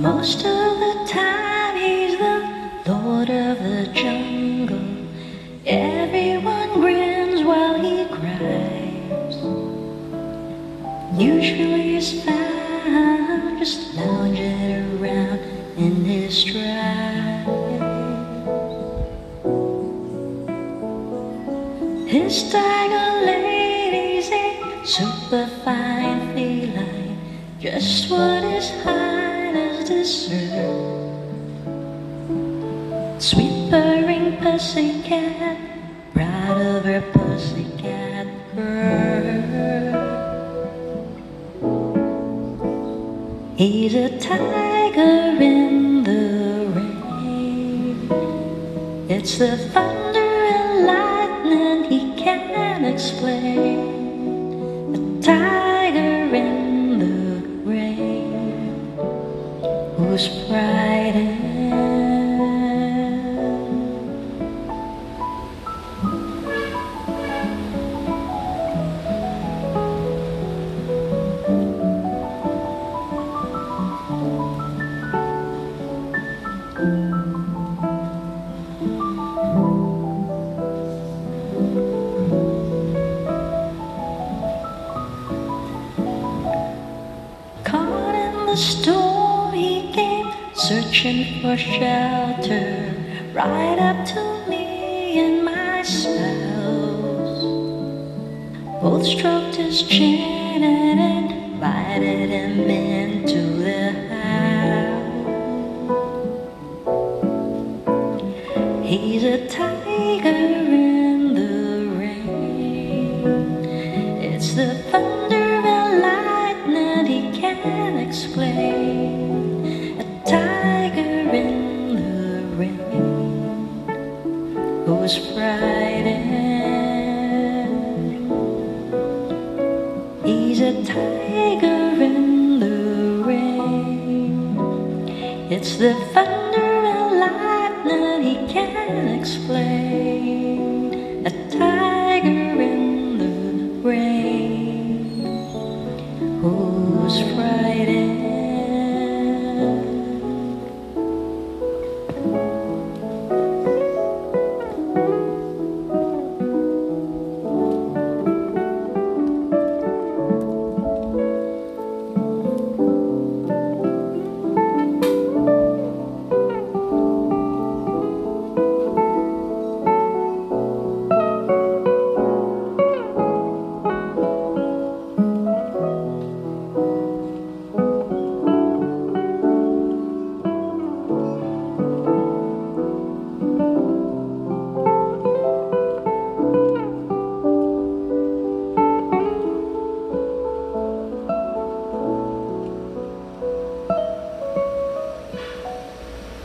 Most of the time he's the lord of the jungle. Usually he's found just lounging around in his stride. His tiger ladies a super fine feline, just what his highness deserves. Sweet purring pussycat, proud of her pussycat purr. He's a tiger in the rain. It's the thunder and lightning he can't explain. A tiger in the rain who's frightened. The storm, he came searching for shelter right up to me and my spouse. Both stroked his chin and invited him into the house. He's a tiger in the rain. It's the thunder and lightning he can't explain. Tiger in the rain. It's the thunder